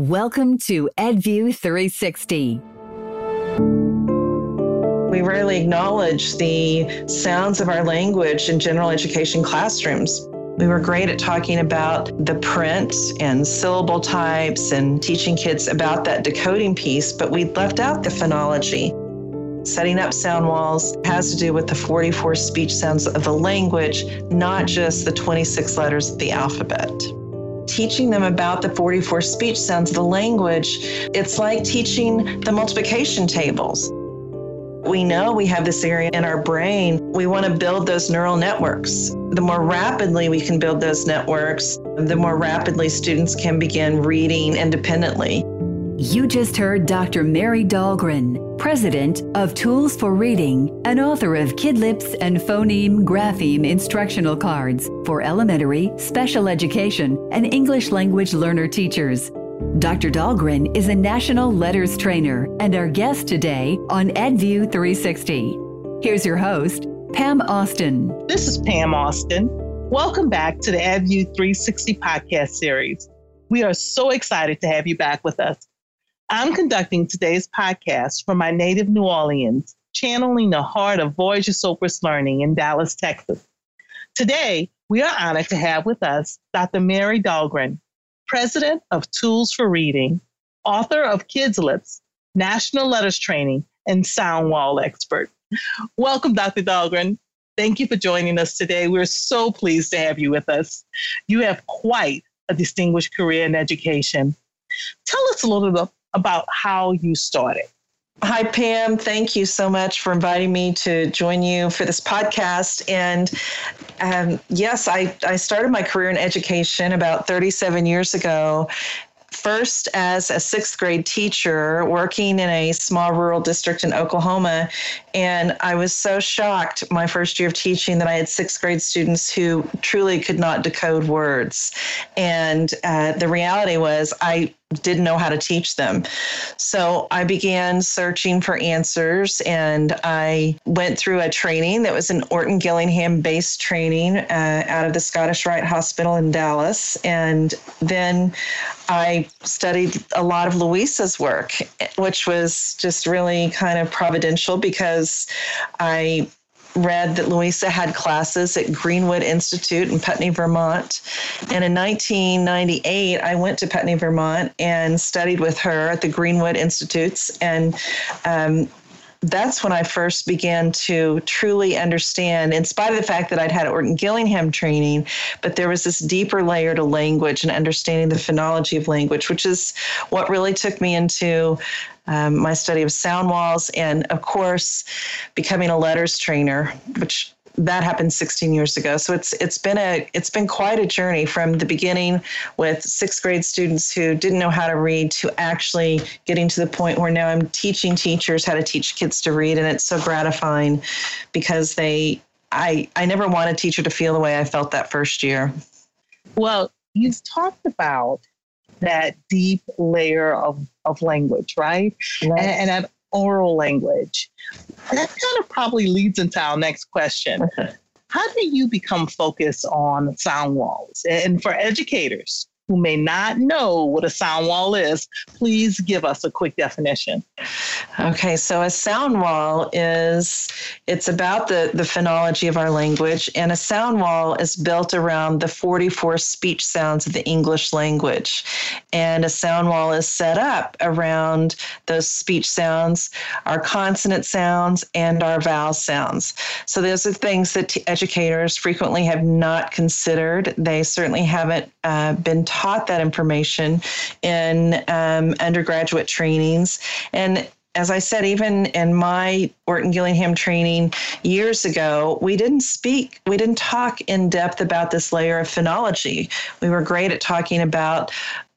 Welcome to EdView 360. We rarely acknowledge the sounds of our language in general education classrooms. We were great at talking about the print and syllable types and teaching kids about that decoding piece, but we left out the phonology. Setting up sound walls has to do with the 44 speech sounds of the language, not just the 26 letters of the alphabet teaching them about the 44 speech sounds of the language, it's like teaching the multiplication tables. We know we have this area in our brain. We want to build those neural networks. The more rapidly we can build those networks, the more rapidly students can begin reading independently. You just heard Dr. Mary Dahlgren, president of Tools for Reading and author of Kidlips and Phoneme Grapheme instructional cards for elementary, special education, and English language learner teachers. Dr. Dahlgren is a national LETRS trainer and our guest today on EdView 360. Here's your host, Pam Austin. This is Pam Austin. Welcome back to the EdView 360 podcast series. We are so excited to have you back with us. I'm conducting today's podcast from my native New Orleans, channeling the heart of Voyager Sopris Learning in Dallas, Texas. Today, we are honored to have with us Dr. Mary Dahlgren, president of Tools for Reading, author of Kids Lips, National LETRS Training, and Sound Wall expert. Welcome, Dr. Dahlgren. Thank you for joining us today. We're so pleased to have you with us. You have quite a distinguished career in education. Tell us a little bit about how you started. Hi, Pam. Thank you so much for inviting me to join you for this podcast. And um, yes, I, I started my career in education about 37 years ago first as a sixth grade teacher working in a small rural district in Oklahoma. And I was so shocked my first year of teaching that I had sixth grade students who truly could not decode words. And uh, the reality was, I didn't know how to teach them. So I began searching for answers and I went through a training that was an Orton Gillingham based training uh, out of the Scottish Rite Hospital in Dallas. And then I studied a lot of Louisa's work, which was just really kind of providential because I read that Louisa had classes at Greenwood Institute in Putney, Vermont. And in 1998, I went to Putney, Vermont and studied with her at the Greenwood Institutes. And um, that's when I first began to truly understand, in spite of the fact that I'd had Orton Gillingham training, but there was this deeper layer to language and understanding the phonology of language, which is what really took me into um, my study of sound walls, and of course, becoming a LETRS trainer, which that happened 16 years ago. So it's it's been a it's been quite a journey from the beginning with sixth grade students who didn't know how to read to actually getting to the point where now I'm teaching teachers how to teach kids to read, and it's so gratifying because they I I never want a teacher to feel the way I felt that first year. Well, you've talked about that deep layer of, of language, right? And, and that oral language. That kind of probably leads into our next question. How do you become focused on sound walls? And for educators, who may not know what a sound wall is, please give us a quick definition. Okay, so a sound wall is it's about the, the phonology of our language, and a sound wall is built around the 44 speech sounds of the English language. And a sound wall is set up around those speech sounds, our consonant sounds, and our vowel sounds. So those are things that t- educators frequently have not considered. They certainly haven't uh, been taught taught that information in um, undergraduate trainings. And as I said, even in my Orton Gillingham training years ago, we didn't speak, we didn't talk in depth about this layer of phonology. We were great at talking about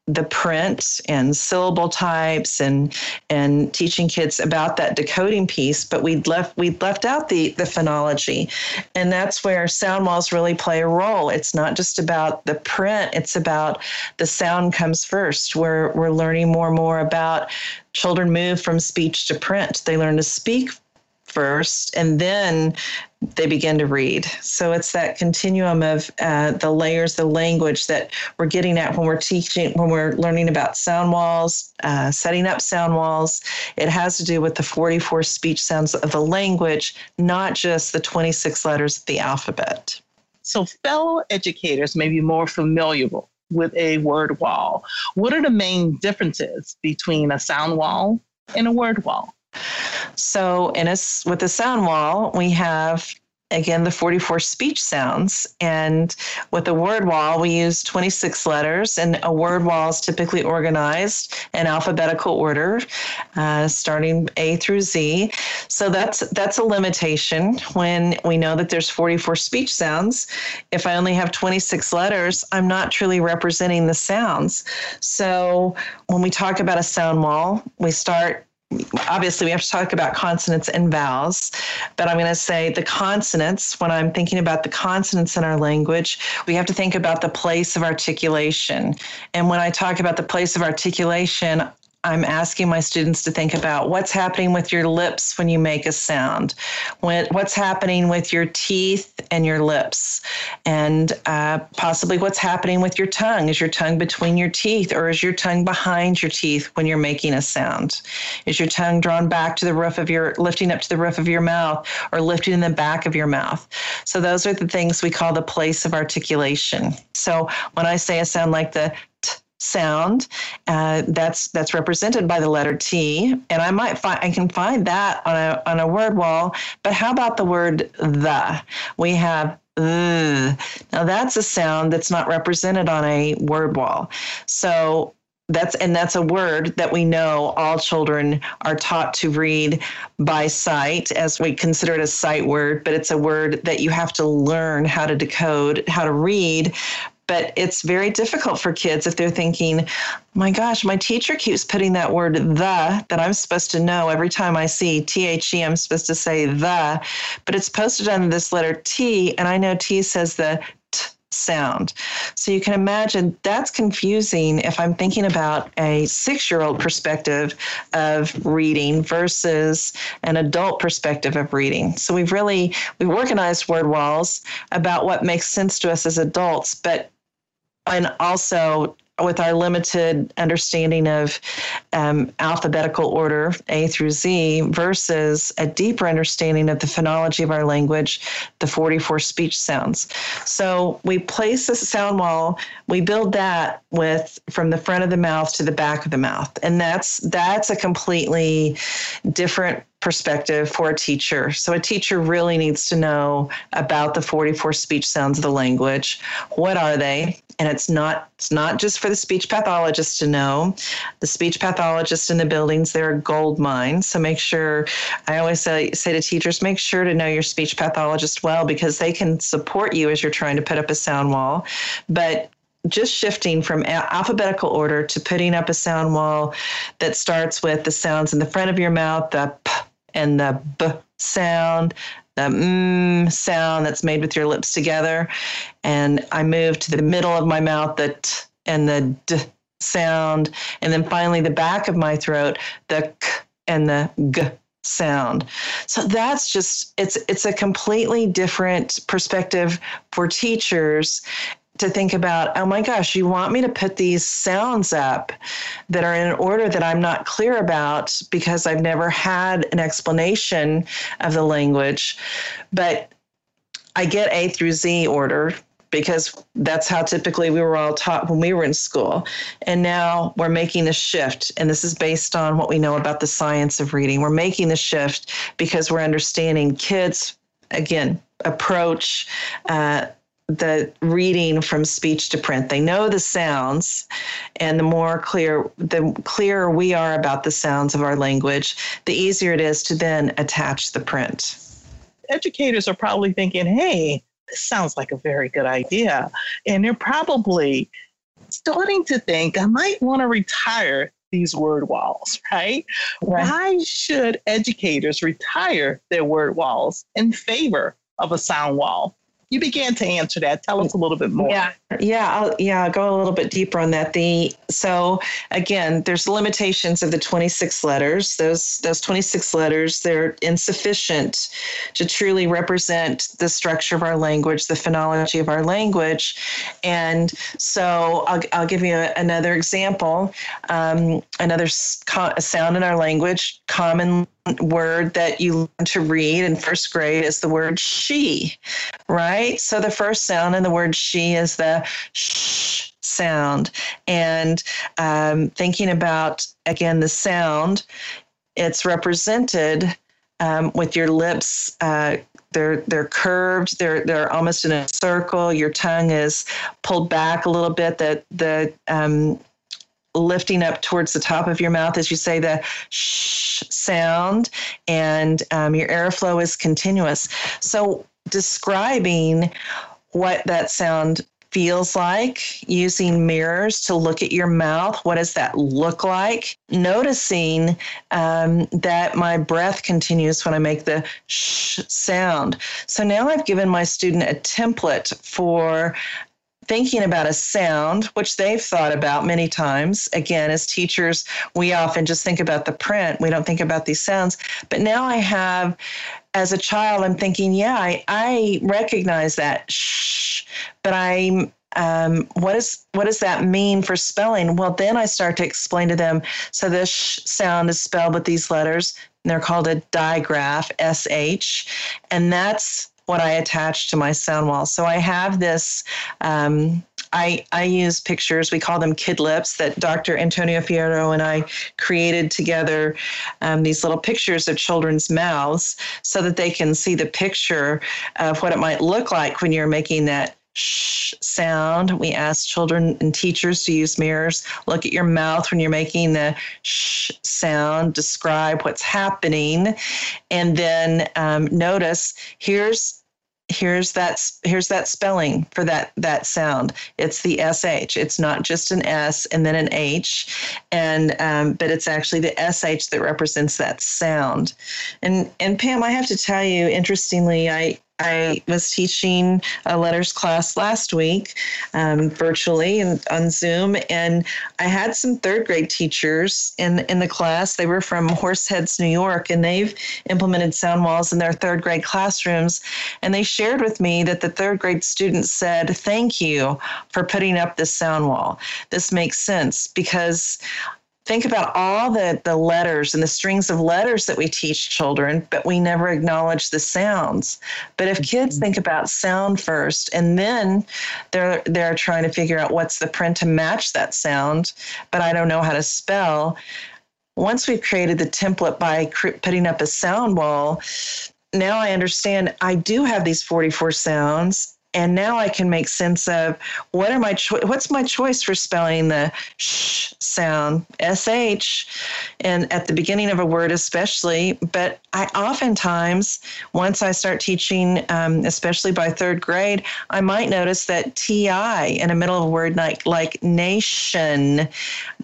the print and syllable types and and teaching kids about that decoding piece but we'd left we'd left out the the phonology. And that's where sound walls really play a role. It's not just about the print it's about the sound comes first. We're we're learning more and more about children move from speech to print. They learn to speak first, and then they begin to read. So it's that continuum of uh, the layers, the language that we're getting at when we're teaching, when we're learning about sound walls, uh, setting up sound walls. It has to do with the 44 speech sounds of the language, not just the 26 letters of the alphabet. So, fellow educators may be more familiar with a word wall. What are the main differences between a sound wall and a word wall? So, in a, with the sound wall, we have again the 44 speech sounds. And with a word wall we use 26 letters. And a word wall is typically organized in alphabetical order uh, starting a through z. So that's that's a limitation when we know that there's 44 speech sounds. If i only have 26 letters i'm not truly representing the sounds. So when we talk about a sound wall we start obviously we have to talk about consonants and vowels, but I'm going to say the consonants, when I'm thinking about the consonants in our language, we have to think about the place of articulation. And when I talk about the place of articulation, I'm asking my students to think about what's happening with your lips when you make a sound, what's happening with your teeth and your lips, and uh, possibly what's happening with your tongue. Is your tongue between your teeth or is your tongue behind your teeth when you're making a sound? Is your tongue drawn back to the roof of your, lifting up to the roof of your mouth or lifting in the back of your mouth? So those are the things we call the place of articulation. So when I say a sound like the sound uh, that's that's represented by the letter T, and I might find I can find that on a on a word wall. But how about the word the? We have Ugh. Now that's a sound that's not represented on a word wall. So that's and that's a word that we know all children are taught to read by sight as we consider it a sight word but it's a word that you have to learn how to decode how to read but it's very difficult for kids if they're thinking, my gosh, my teacher keeps putting that word the that I'm supposed to know every time I see T H E, I'm supposed to say the, but it's posted on this letter T, and I know T says the sound. So you can imagine that's confusing if I'm thinking about a six year old perspective of reading versus an adult perspective of reading. So we've really, we've organized word walls about what makes sense to us as adults, but and also with our limited understanding of um, alphabetical order A through Z versus a deeper understanding of the phonology of our language, the 44 speech sounds. So we place a sound wall, we build that with from the front of the mouth to the back of the mouth. And that's that's a completely different perspective for a teacher. So a teacher really needs to know about the 44 speech sounds of the language. What are they? And it's not it's not just for the speech pathologist to know. The speech pathologist in the buildings, they're a gold mine. So make sure I always say, say to teachers, make sure to know your speech pathologist well because they can support you as you're trying to put up a sound wall. But just shifting from alphabetical order to putting up a sound wall that starts with the sounds in the front of your mouth, the p and the b sound, the mm sound that's made with your lips together. And I move to the middle of my mouth, the t and the d sound. And then finally, the back of my throat, the k and the g sound. So that's just it's it's a completely different perspective for teachers to think about, oh my gosh, you want me to put these sounds up that are in an order that I'm not clear about because I've never had an explanation of the language. But I get A through Z order because that's how typically we were all taught when we were in school. And now we're making the shift. And this is based on what we know about the science of reading. We're making the shift because we're understanding kids, again, approach uh, the reading from speech to print. They know the sounds, and the more clear, the clearer we are about the sounds of our language, the easier it is to then attach the print. Educators are probably thinking, hey, this sounds like a very good idea. And they're probably starting to think, I might want to retire these word walls, right? right? Why should educators retire their word walls in favor of a sound wall? You began to answer that. Tell us a little bit more. Yeah, yeah, I'll, yeah. I'll go a little bit deeper on that. The so again, there's limitations of the 26 letters. Those those 26 letters they're insufficient to truly represent the structure of our language, the phonology of our language, and so I'll I'll give you a, another example. Um, another sound in our language, common word that you learn to read in first grade is the word she, right? So the first sound in the word she is the sh sound. And um, thinking about, again, the sound, it's represented um, with your lips. Uh, they're they're curved. They're they're almost in a circle. Your tongue is pulled back a little bit. That the um, lifting up towards the top of your mouth as you say the sh sound, and um, your airflow is continuous. So, describing what that sound feels like using mirrors to look at your mouth. What does that look like? Noticing um, that my breath continues when I make the sh sound. So now I've given my student a template for thinking about a sound, which they've thought about many times. Again, as teachers, we often just think about the print, we don't think about these sounds. But now I have, as a child, I'm thinking, yeah, I, I recognize that shh, but I'm um, what is what does that mean for spelling? Well, then I start to explain to them. So this sh sound is spelled with these letters, and they're called a digraph, sh, and that's what I attach to my sound wall. So I have this. Um, I, I use pictures, we call them kid lips, that Dr. Antonio Fierro and I created together um, these little pictures of children's mouths so that they can see the picture of what it might look like when you're making that shh sound. We ask children and teachers to use mirrors. Look at your mouth when you're making the shh sound. Describe what's happening, and then um, notice here's here's that here's that spelling for that that sound it's the sh it's not just an s and then an h and um, but it's actually the sh that represents that sound and and pam i have to tell you interestingly i I was teaching a LETRS class last week um, virtually and on Zoom, and I had some third grade teachers in in the class. They were from Horseheads, New York, and they've implemented sound walls in their third grade classrooms. And they shared with me that the third grade students said, "Thank you for putting up this sound wall. This makes sense because." Think about all the, the letters and the strings of letters that we teach children, but we never acknowledge the sounds. But if kids mm-hmm. think about sound first and then they're they're trying to figure out what's the print to match that sound, but I don't know how to spell. Once we've created the template by putting up a sound wall, now I understand I do have these 44 sounds and now I can make sense of what are my cho- what's my choice for spelling the sh sound sh and at the beginning of a word especially but I oftentimes once I start teaching um, especially by third grade I might notice that ti in the middle of a word like like nation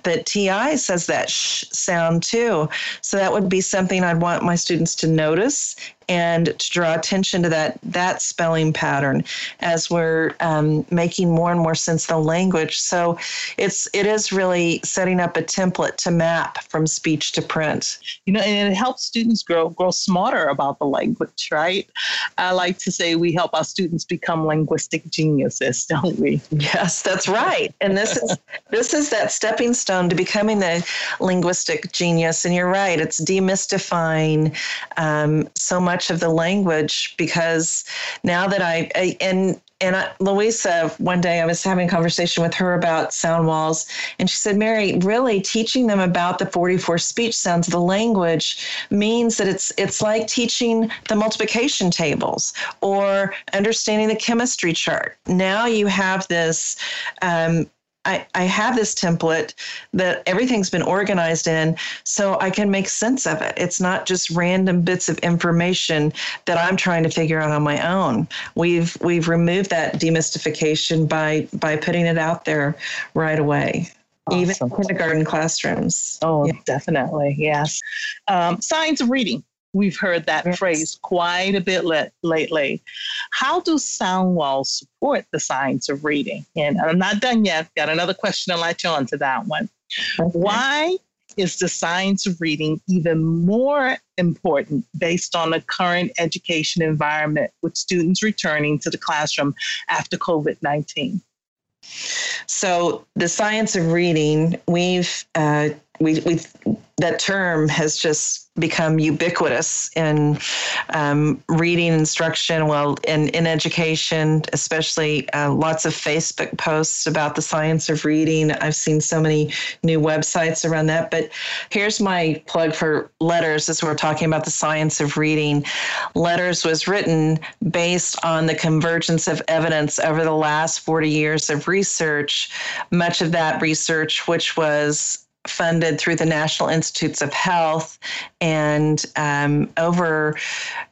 that ti says that sh sound too. So that would be something I'd want my students to notice and to draw attention to that that spelling pattern as we're um, making more and more sense of the language. So it's it is really setting up a template to map from speech to print. You know, and it helps students grow grow smarter about the language, right? I like to say we help our students become linguistic geniuses, don't we? Yes, that's right. And this is this is that stepping stone to becoming the linguistic genius. And you're right, it's demystifying um, so much much of the language because now that I, I and and I, Louisa, one day I was having a conversation with her about sound walls, and she said, Mary, really teaching them about the 44 speech sounds of the language means that it's it's like teaching the multiplication tables or understanding the chemistry chart. Now you have this um, I, I have this template that everything's been organized in so I can make sense of it. It's not just random bits of information that I'm trying to figure out on my own. We've we've removed that demystification by by putting it out there right away. Awesome. Even kindergarten classrooms. Oh, yeah. definitely. Yes. Um, science of reading. We've heard that yes. phrase quite a bit le- lately. How do sound walls support the science of reading? And I'm not done yet. Got another question to latch on to that one. Okay. Why is the science of reading even more important based on the current education environment with students returning to the classroom after COVID 19? So, the science of reading, we've uh, we, we that term has just become ubiquitous in um, reading instruction well in, in education especially uh, lots of facebook posts about the science of reading. I've seen so many new websites around that. But here's my plug for LETRS as we're talking about the science of reading. LETRS was written based on the convergence of evidence over the last 40 years of research much of that research which was funded through the National Institutes of Health, and um, over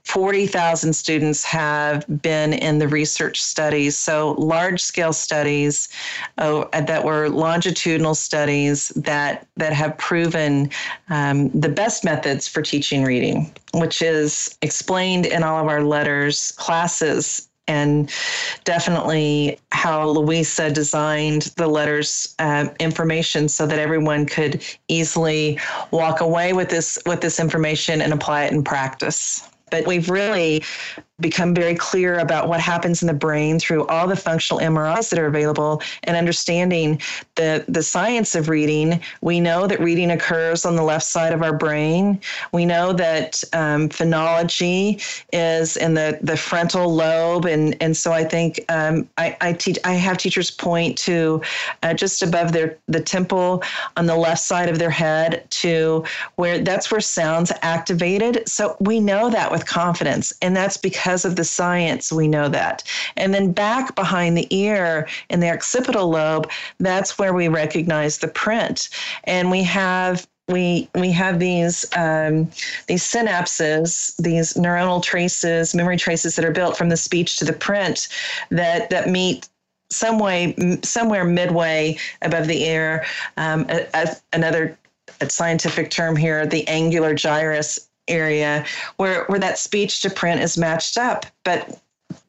40,000 students have been in the research studies. So, large scale studies oh, that were longitudinal studies that, that have proven um, the best methods for teaching reading, which is explained in all of our LETRS, classes and definitely how Louisa designed the LETRS uh, information so that everyone could easily walk away with this with this information and apply it in practice. But we've really become very clear about what happens in the brain through all the functional MRIs that are available and understanding the, the science of reading. We know that reading occurs on the left side of our brain. We know that um, phonology is in the, the frontal lobe. And, and so I think um, I, I teach, I have teachers point to uh, just above their, the temple on the left side of their head to where that's where sounds activated. So we know that with confidence. And that's because because of the science, we know that. And then back behind the ear in the occipital lobe, that's where we recognize the print. And we have we we have these um, these synapses, these neuronal traces, memory traces that are built from the speech to the print that that meet some way somewhere midway above the ear. Um, a, a, another scientific term here, the angular gyrus area where where that speech to print is matched up. But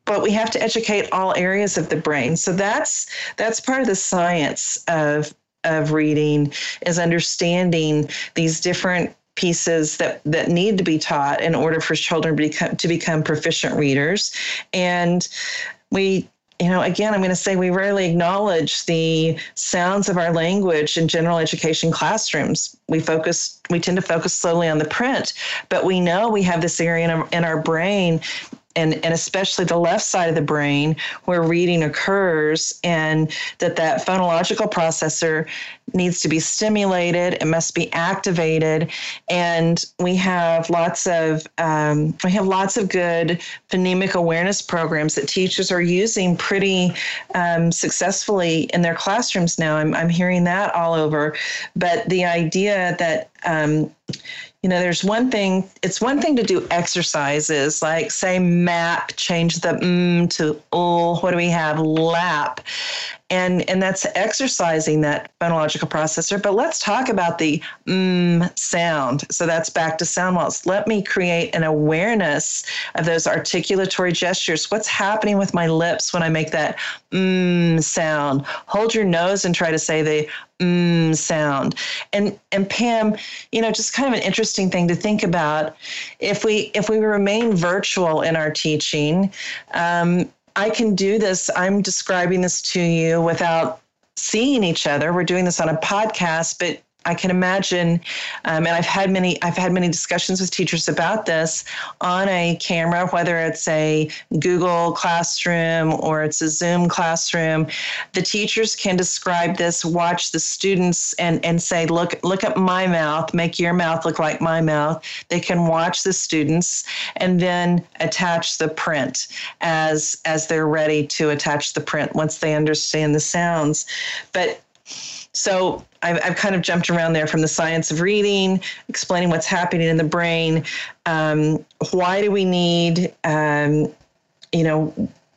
but we have to educate all areas of the brain. So that's that's part of the science of of reading is understanding these different pieces that that need to be taught in order for children to become to become proficient readers. And we you know, again, I'm going to say we rarely acknowledge the sounds of our language in general education classrooms. We focus, we tend to focus slowly on the print, but we know we have this area in our, in our brain and, and especially the left side of the brain where reading occurs and that that phonological processor needs to be stimulated it must be activated and we have lots of um, we have lots of good phonemic awareness programs that teachers are using pretty um, successfully in their classrooms now. I'm, I'm hearing that all over but the idea that um, you know there's one thing it's one thing to do exercises like say map change the mm to oh what do we have? Lap and and that's exercising that phonological processor. But let's talk about the mm sound. So that's back to sound walls. Let me create an awareness of those articulatory gestures. What's happening with my lips when i make that mm sound? Hold your nose and try to say the mm sound. And and pam you know just kind of an interesting thing to think about. If we if we remain virtual in our teaching um, I can do this. I'm describing this to you without seeing each other. We're doing this on a podcast, but I can imagine, um, and I've had many I've had many discussions with teachers about this on a camera, whether it's a Google Classroom or it's a Zoom classroom. The teachers can describe this, watch the students, and and say, look look at my mouth, make your mouth look like my mouth. They can watch the students and then attach the print as as they're ready to attach the print once they understand the sounds, but so I've, I've, kind of jumped around there from the science of reading, explaining what's happening in the brain. Um, why do we need, um, you know,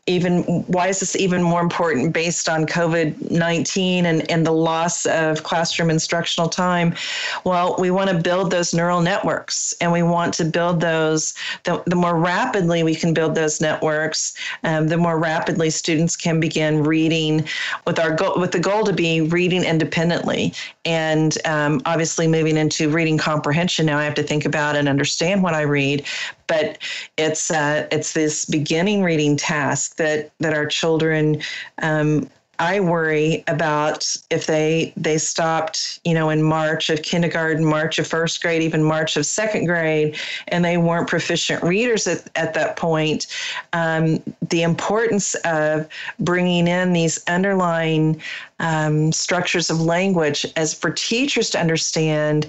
even why is this even more important based on covid-19 and, and the loss of classroom instructional time? Well we want to build those neural networks and we want to build those the, the more rapidly we can build those networks um, the more rapidly students can begin reading with our goal with the goal to be reading independently and um, obviously moving into reading comprehension. Now i have to think about and understand what i read but it's uh, it's this beginning reading task that that our children um, I worry about if they they stopped, you know, in March of kindergarten, March of first grade, even March of second grade, and they weren't proficient readers at, at that point. Um, the importance of bringing in these underlying um, structures of language as for teachers to understand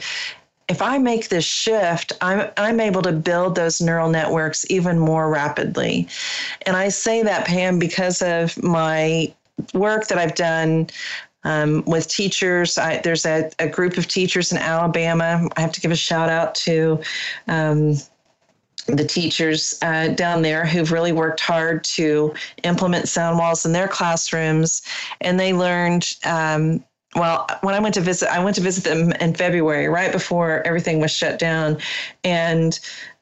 if I make this shift, I'm, I'm able to build those neural networks even more rapidly. And I say that, Pam, because of my work that I've done um, with teachers. I, there's a, a, group of teachers in Alabama. I have to give a shout out to um, the teachers uh, down there who've really worked hard to implement sound walls in their classrooms. And they learned um, well, when I went to visit, I went to visit them in February, right before everything was shut down, and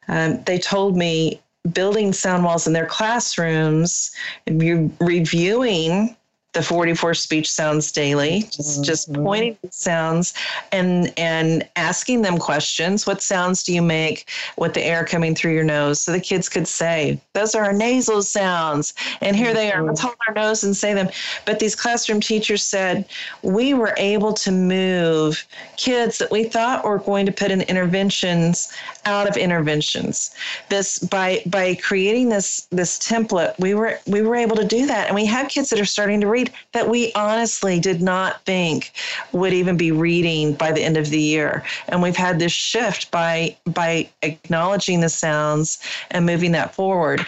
um, they told me building sound walls in their classrooms, and reviewing the 44 speech sounds daily just, mm-hmm. just pointing sounds and and asking them questions. What sounds do you make with the air coming through your nose? So the kids could say those are our nasal sounds. And here they are let's mm-hmm. hold our nose and say them. But these classroom teachers said we were able to move kids that we thought were going to put in interventions out of interventions. This by by creating this this template we were we were able to do that. And we have kids that are starting to read that we honestly did not think would even be reading by the end of the year. And we've had this shift by by acknowledging the sounds and moving that forward,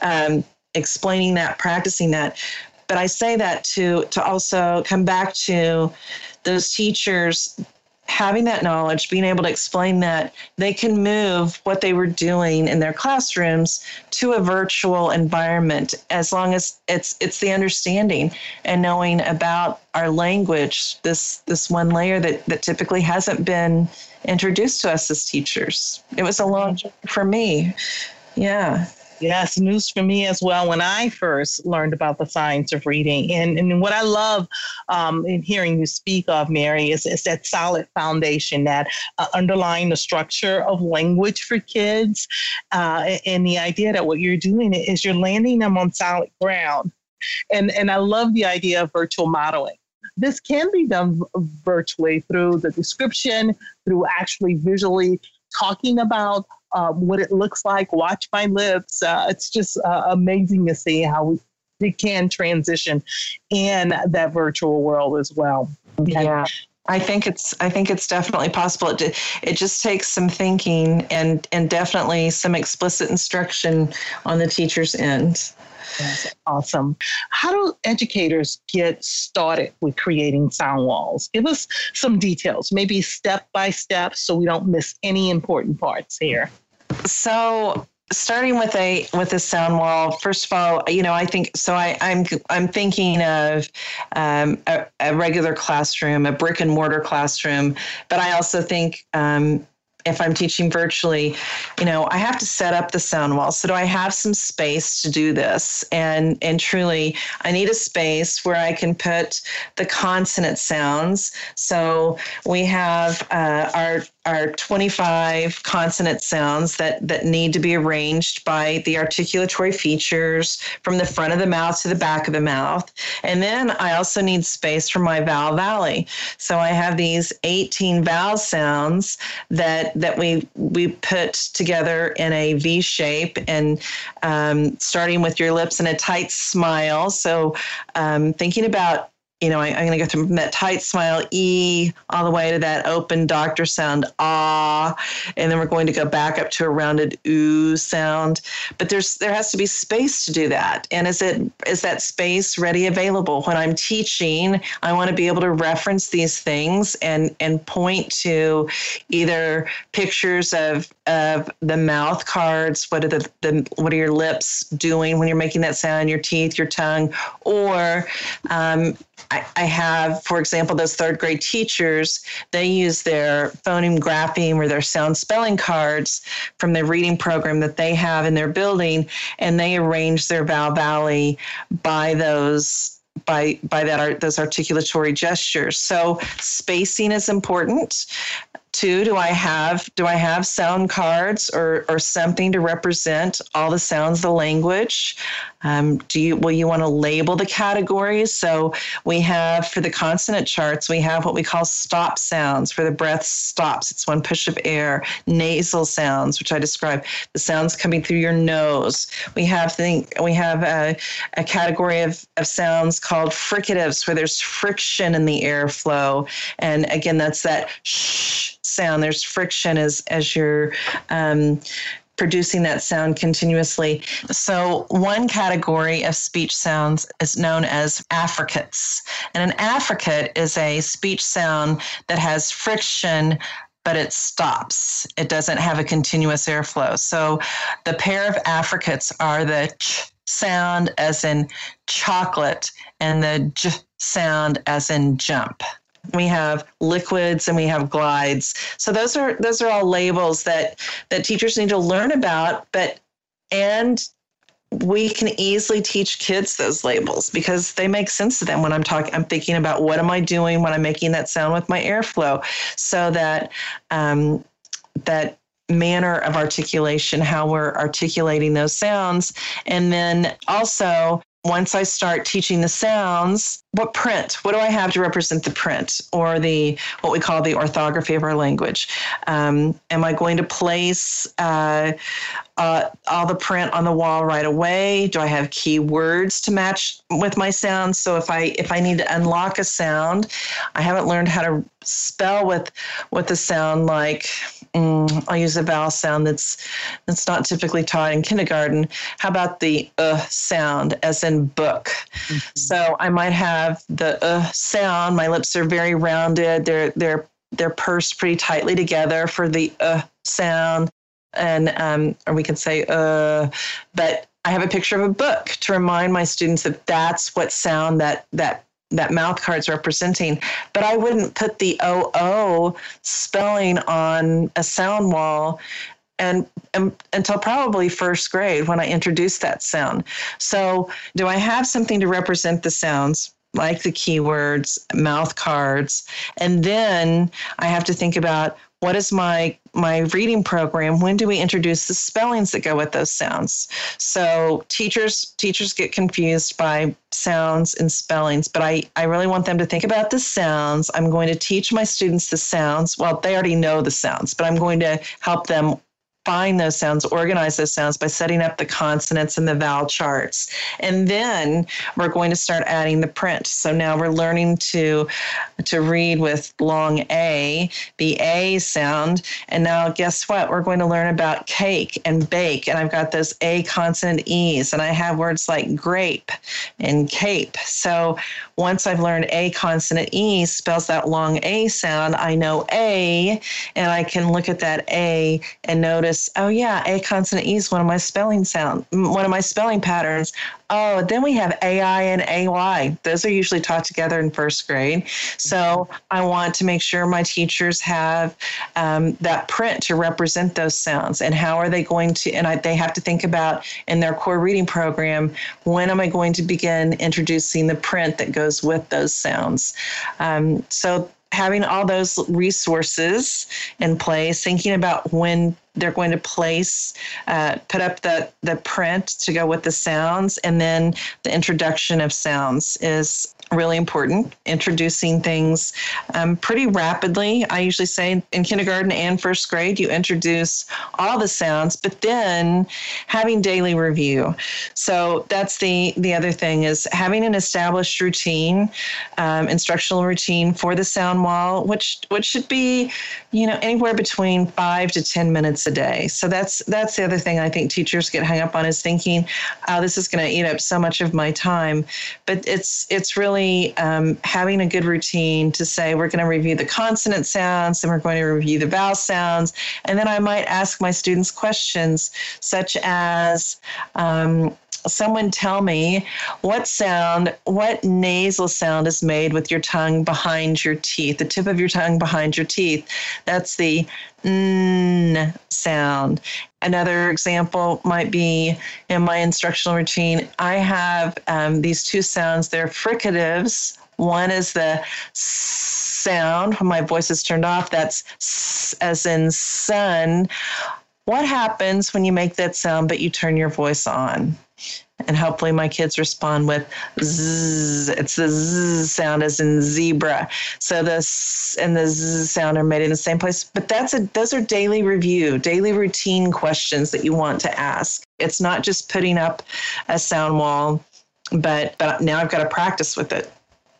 um, explaining that, practicing that. But I say that to to also come back to those teachers having that knowledge, being able to explain that, they can move what they were doing in their classrooms to a virtual environment as long as it's it's the understanding and knowing about our language, this this one layer that, that typically hasn't been introduced to us as teachers. It was a long journey for me. Yeah. Yes, news for me as well when I first learned about the science of reading. And, and what I love um, in hearing you speak of, Mary, is, is that solid foundation that uh, underlying the structure of language for kids uh, and the idea that what you're doing is you're landing them on solid ground. And, and I love the idea of virtual modeling this can be done virtually through the description, through actually visually talking about um, what it looks like. Watch my lips. Uh, it's just uh, amazing to see how we, we can transition in that virtual world as well. Yeah. I think it's I think it's definitely possible. It, it just takes some thinking and and definitely some explicit instruction on the teacher's end. That's awesome. How do educators get started with creating sound walls? Give us some details, maybe step by step, so we don't miss any important parts here. So starting with a with a sound wall first of all you know i think so i i'm i'm thinking of um, a, a, regular classroom a brick and mortar classroom but i also think um, if I'm teaching virtually, you know, I have to set up the sound wall. So do I have some space to do this? And and truly, I need a space where I can put the consonant sounds. So we have uh, our our 25 consonant sounds that that need to be arranged by the articulatory features from the front of the mouth to the back of the mouth. And then I also need space for my vowel valley. So I have these 18 vowel sounds that that we we put together in a V shape and um, starting with your lips in a tight smile. So um, thinking about you know, I, am going to go from that tight smile E all the way to that open doctor sound ah, and then we're going to go back up to a rounded oo sound. But there's there has to be space to do that. And is it is that space ready available when I'm teaching? I want to be able to reference these things and and point to either pictures of of the mouth cards. What are the, the what are your lips doing when you're making that sound? Your teeth, your tongue, or um, I, I have, for example, those third grade teachers, they use their phoneme grapheme or their sound spelling cards from the reading program that they have in their building, and they arrange their vowel Valley by those by by that art those articulatory gestures. So spacing is important Two, do I have do I have sound cards or or something to represent all the sounds, the language? Um, do you will you want to label the categories? So we have for the consonant charts, we have what we call stop sounds, where the breath stops. It's one push of air. Nasal sounds, which I describe, the sounds coming through your nose. We have think we have a, a category of, of sounds called fricatives, where there's friction in the airflow. And again, that's that shh sound. There's friction as as you're um, producing that sound continuously. So, one category of speech sounds is known as affricates. And an affricate is a speech sound that has friction. But it stops. It doesn't have a continuous airflow. So the pair of affricates are the ch sound as in chocolate and the j sound as in jump we have liquids and we have glides so those are those are all labels that that teachers need to learn about but and we can easily teach kids those labels because they make sense to them when I'm talking. I'm thinking about what am I doing when I'm making that sound with my airflow, so that um, that manner of articulation, how we're articulating those sounds, and then also once I start teaching the sounds, what print? What do I have to represent the print or the what we call the orthography of our language? Um, am I going to place uh, uh, all the print on the wall right away? Do I have keywords to match with my sounds? So if I if I need to unlock a sound, I haven't learned how to spell with with the sound like mm, I'll use a vowel sound that's that's not typically taught in kindergarten. How about the uh sound, as in book? Mm-hmm. So I might have the uh sound. My lips are very rounded. They're they're they're pursed pretty tightly together for the uh sound, and um, or we can say uh, but I have a picture of a book to remind my students that that's what sound that that that mouth card's representing, but I wouldn't put the OO spelling on a sound wall and, and, until probably first grade when I introduced that sound. So, do I have something to represent the sounds? Like the keywords, mouth cards. And then I have to think about what is my my reading program? When do we introduce the spellings that go with those sounds? So teachers teachers get confused by sounds and spellings but i i really want them to think about the sounds. I'm going to teach my students the sounds. Well they already know the sounds but i'm going to help them find those sounds, organize those sounds by setting up the consonants and the vowel charts. And then we're going to start adding the print. So now we're learning to to read with long A, the A sound. And now guess what? We're going to learn about cake and bake. And I've got those A consonant E's and I have words like grape and cape. So once I've learned A consonant E spells that long A sound, I know A and I can look at that A and notice oh yeah, a consonant e is one of my spelling sound, one of my spelling patterns. Oh, then we have AI and AY. Those are usually taught together in first grade. So I want to make sure my teachers have um, that print to represent those sounds. And how are they going to, and I, they have to think about in their core reading program, when am I going to begin introducing the print that goes with those sounds? Um, so having all those resources in place, thinking about when they're going to place, uh, put up the, the print to go with the sounds, and then the introduction of sounds is really important, introducing things um, pretty rapidly. I usually say in kindergarten and first grade, you introduce all the sounds, but then having daily review. So that's the the other thing is having an established routine, um, instructional routine for the sound wall, which which should be, you know, anywhere between five to ten minutes a day. So that's that's the other thing I think teachers get hung up on is thinking, oh, this is going to eat up so much of my time, but it's it's really really um, having a good routine to say we're going to review the consonant sounds and we're going to review the vowel sounds. And then I might ask my students questions such as, um, someone tell me what sound, what nasal sound is made with your tongue behind your teeth, the tip of your tongue behind your teeth. That's the n sound. Another example might be in my instructional routine, I have um, these two sounds. They're fricatives. One is the sound when my voice is turned off, that's s, as in sun. What happens when you make that sound but you turn your voice on? and hopefully my kids respond with zzz. It's the zzz sound as in zebra. So this and the zzz sound are made in the same place. But that's a those are daily review, daily routine questions that you want to ask. It's not just putting up a sound wall, but but now I've got to practice with it.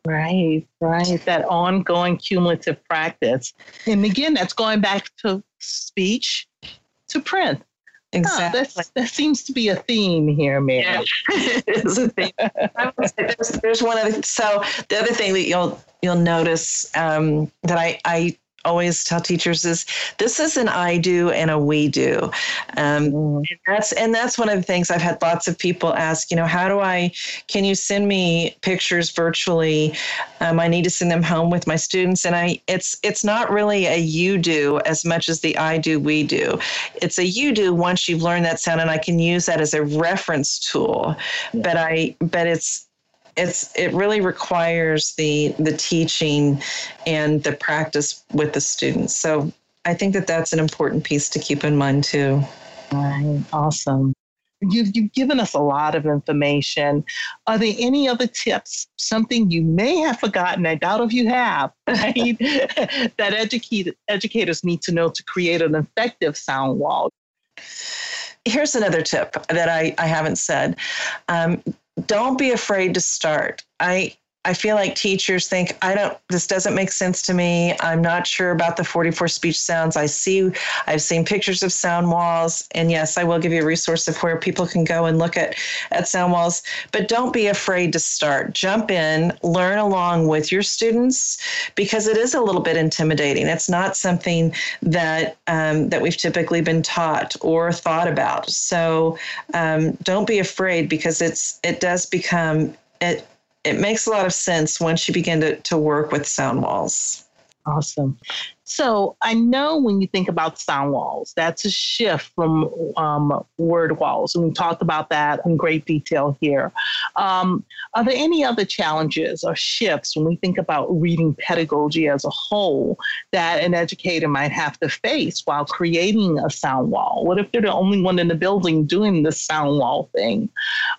Right, right. That ongoing cumulative practice. And again, that's going back to speech to print Exactly. Huh, that seems to be a theme here, Mary. Yeah, it is a theme. there's, there's, one other. So the other thing that you'll you'll notice um, that I I always tell teachers is this is an I do and a we do. Um, mm. and that's and that's one of the things I've had lots of people ask. You know, how do I? Can you send me pictures virtually? Um, I need to send them home with my students, and I it's it's not really a you do as much as the I do we do. It's a you do once you've learned that sound, and I can use that as a reference tool. Yeah. But I but it's it's it really requires the the teaching and the practice with the students. So I think that that's an important piece to keep in mind too. Right. Awesome. You've, you've given us a lot of information. Are there any other tips, something you may have forgotten? I doubt if you have, right? that educate, educators need to know to create an effective sound wall. Here's another tip that I, I haven't said. Um, don't be afraid to start. I I feel like teachers think, I don't, this doesn't make sense to me. I'm not sure about the 44 speech sounds. I see, I've seen pictures of sound walls. And yes, I will give you a resource of where people can go and look at, at sound walls. But don't be afraid to start. Jump in, learn along with your students because it is a little bit intimidating. It's not something that, um, that we've typically been taught or thought about. So um, don't be afraid because it's, it does become, it, it makes a lot of sense once you begin to, to work with sound walls. Awesome. So I know when you think about sound walls, that's a shift from um, word walls. And we talked about that in great detail here. Um, are there any other challenges or shifts when we think about reading pedagogy as a whole that an educator might have to face while creating a sound wall? What if they're the only one in the building doing the sound wall thing?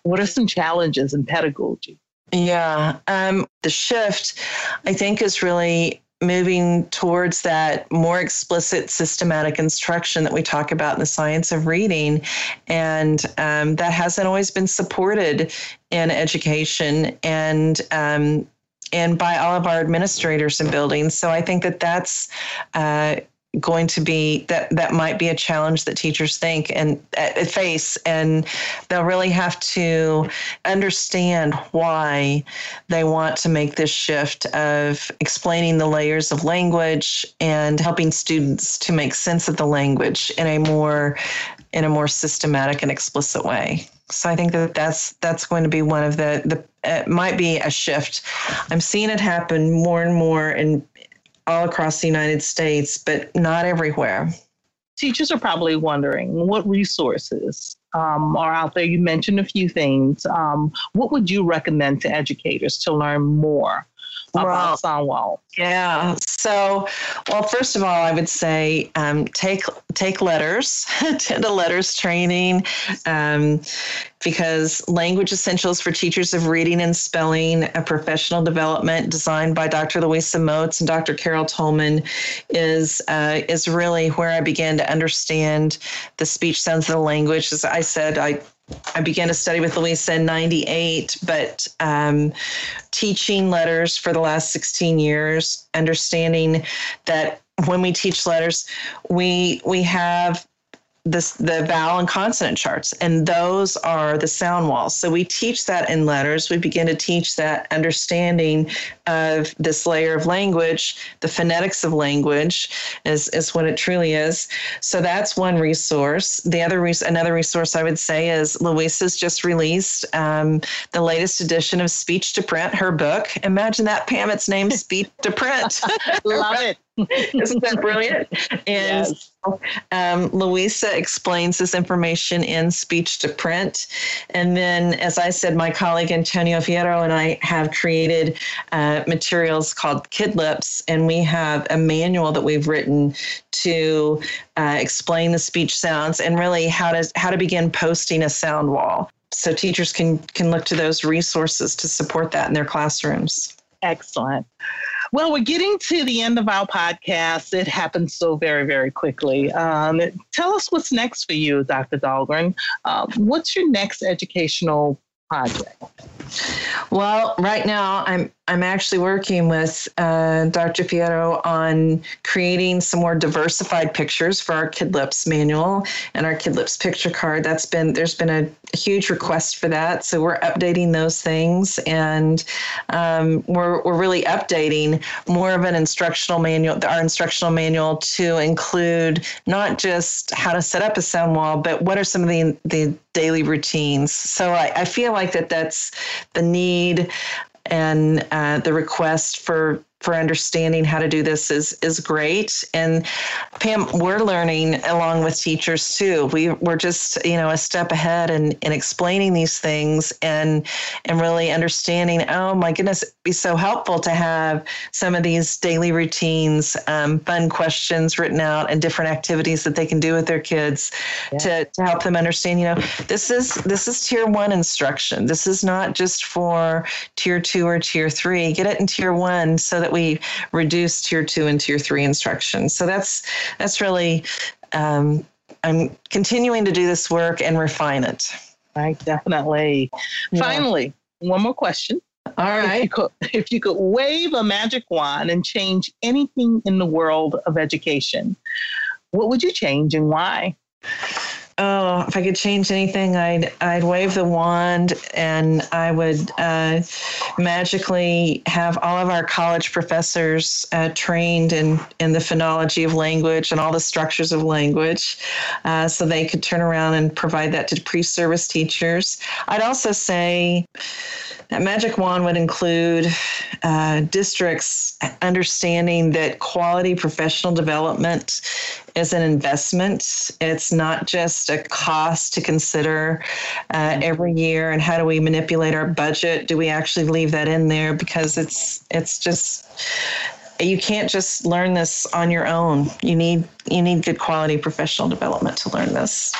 What are some challenges in pedagogy? Yeah. Um, the shift, I think, is really moving towards that more explicit systematic instruction that we talk about in the science of reading. And um, that hasn't always been supported in education. And um, and by all of our administrators and buildings. So I think that that's uh, going to be that that might be a challenge that teachers think and uh, face and they'll really have to understand why they want to make this shift of explaining the layers of language and helping students to make sense of the language in a more in a more systematic and explicit way so I think that that's that's going to be one of the the it might be a shift. I'm seeing it happen more and more in all across the United States, but not everywhere. Teachers are probably wondering what resources um, are out there. You mentioned a few things. Um, what would you recommend to educators to learn more about Soundwall? Yeah. So, well, first of all, I would say um, take take LETRS, attend a LETRS training, um, because language essentials for teachers of reading and spelling, a professional development designed by Dr. Louisa Moats and Dr. Carol Tolman, is uh, is really where I began to understand the speech sounds of the language. As I said, I I began to study with Louisa in 98, but um, teaching LETRS for the last 16 years, understanding that when we teach LETRS, we we have this the vowel and consonant charts and those are the sound walls. So we teach that in LETRS. We begin to teach that understanding of this layer of language the phonetics of language is is what it truly is. So that's one resource. The other res- another resource i would say is louisa's just released um, the latest edition of speech to print her book. Imagine that pam it's named speech to print. Love it isn't that brilliant and yes. Um, Louisa explains this information in speech to print. And then, as I said, my colleague Antonio Fierro and I have created uh, materials called Kid Lips, and we have a manual that we've written to uh, explain the speech sounds and really how to how to begin posting a sound wall. So teachers can can look to those resources to support that in their classrooms. Excellent. Well, we're getting to the end of our podcast. It happened so very, very quickly. Um, tell us what's next for you, Dr. Dahlgren. Uh, what's your next educational project? Well, right now I'm I'm actually working with uh, Dr. Fierro on creating some more diversified pictures for our Kidlips manual and our Kidlips picture card. That's been there's been a, huge request for that, so we're updating those things, and um, we're we're really updating more of an instructional manual, our instructional manual to include not just how to set up a sound wall, but what are some of the the daily routines. So I, I feel like that that's the need and uh, the request for for understanding how to do this is is great. And Pam, we're learning along with teachers too. We we're just you know a step ahead in, in explaining these things and and really understanding. Oh my goodness, it'd be so helpful to have some of these daily routines, um, fun questions written out, and different activities that they can do with their kids yeah. to to help them understand. You know, this is this is tier one instruction. This is not just for tier two or tier three. Get it in tier one so that that we reduce tier two and tier three instruction. So that's that's really um, I'm continuing to do this work and refine it. Right, definitely. Yeah. Finally, one more question. All right. If you, could, if you could wave a magic wand and change anything in the world of education, what would you change and why? Oh, if I could change anything, I'd I'd wave the wand and I would uh, magically have all of our college professors uh, trained in in the phonology of language and all the structures of language, uh, so they could turn around and provide that to pre-service teachers. I'd also say that magic wand would include uh, districts understanding that quality professional development is an investment. It's not just a cost to consider uh, every year. And how do we manipulate our budget? Do we actually leave that in there? Because it's it's just you can't just learn this on your own. You need you need good quality professional development to learn this.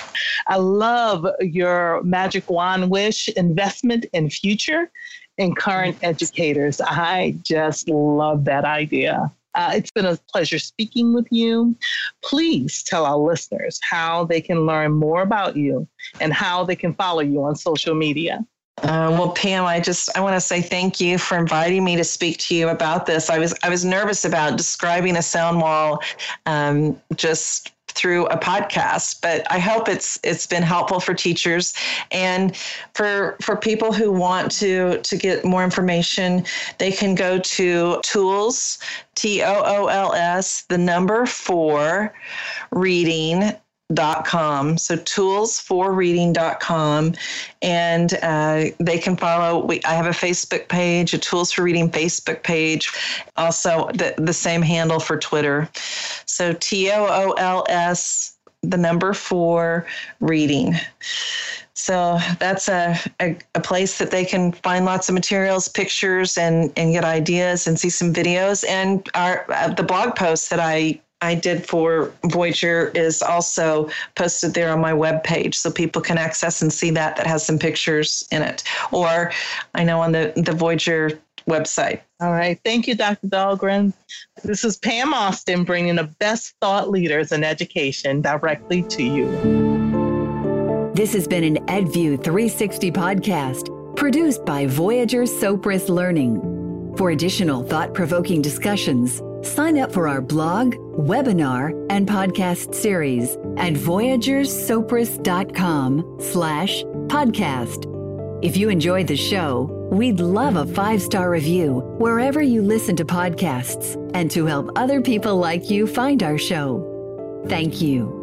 I love your magic wand wish investment in future and current educators. I just love that idea. Uh, it's been a pleasure speaking with you. Please tell our listeners how they can learn more about you and how they can follow you on social media. Uh, well, Pam, I just I want to say thank you for inviting me to speak to you about this. I was I was nervous about describing a sound wall, um, just through a podcast but i hope it's it's been helpful for teachers and for for people who want to to get more information they can go to tools t-o-o-l-s the number four reading dot com. So tools for reading.com and uh, they can follow we i have a facebook page a tools for reading facebook page also the, the same handle for twitter. So t-o-o-l-s the number for reading. So that's a, a, a, place that they can find lots of materials, pictures, and, and get ideas and see some videos. And our uh, the blog post that I I did for Voyager is also posted there on my webpage, so people can access and see that. That has some pictures in it, or I know on the the Voyager website. All right, thank you, Dr. Dahlgren. This is Pam Austin bringing the best thought leaders in education directly to you. This has been an EdView 360 podcast produced by Voyager Sopris Learning. For additional thought provoking discussions, sign up for our blog, webinar, and podcast series at voyagersopris.com slash podcast. If you enjoyed the show, we'd love a five star review wherever you listen to podcasts and to help other people like you find our show. Thank you.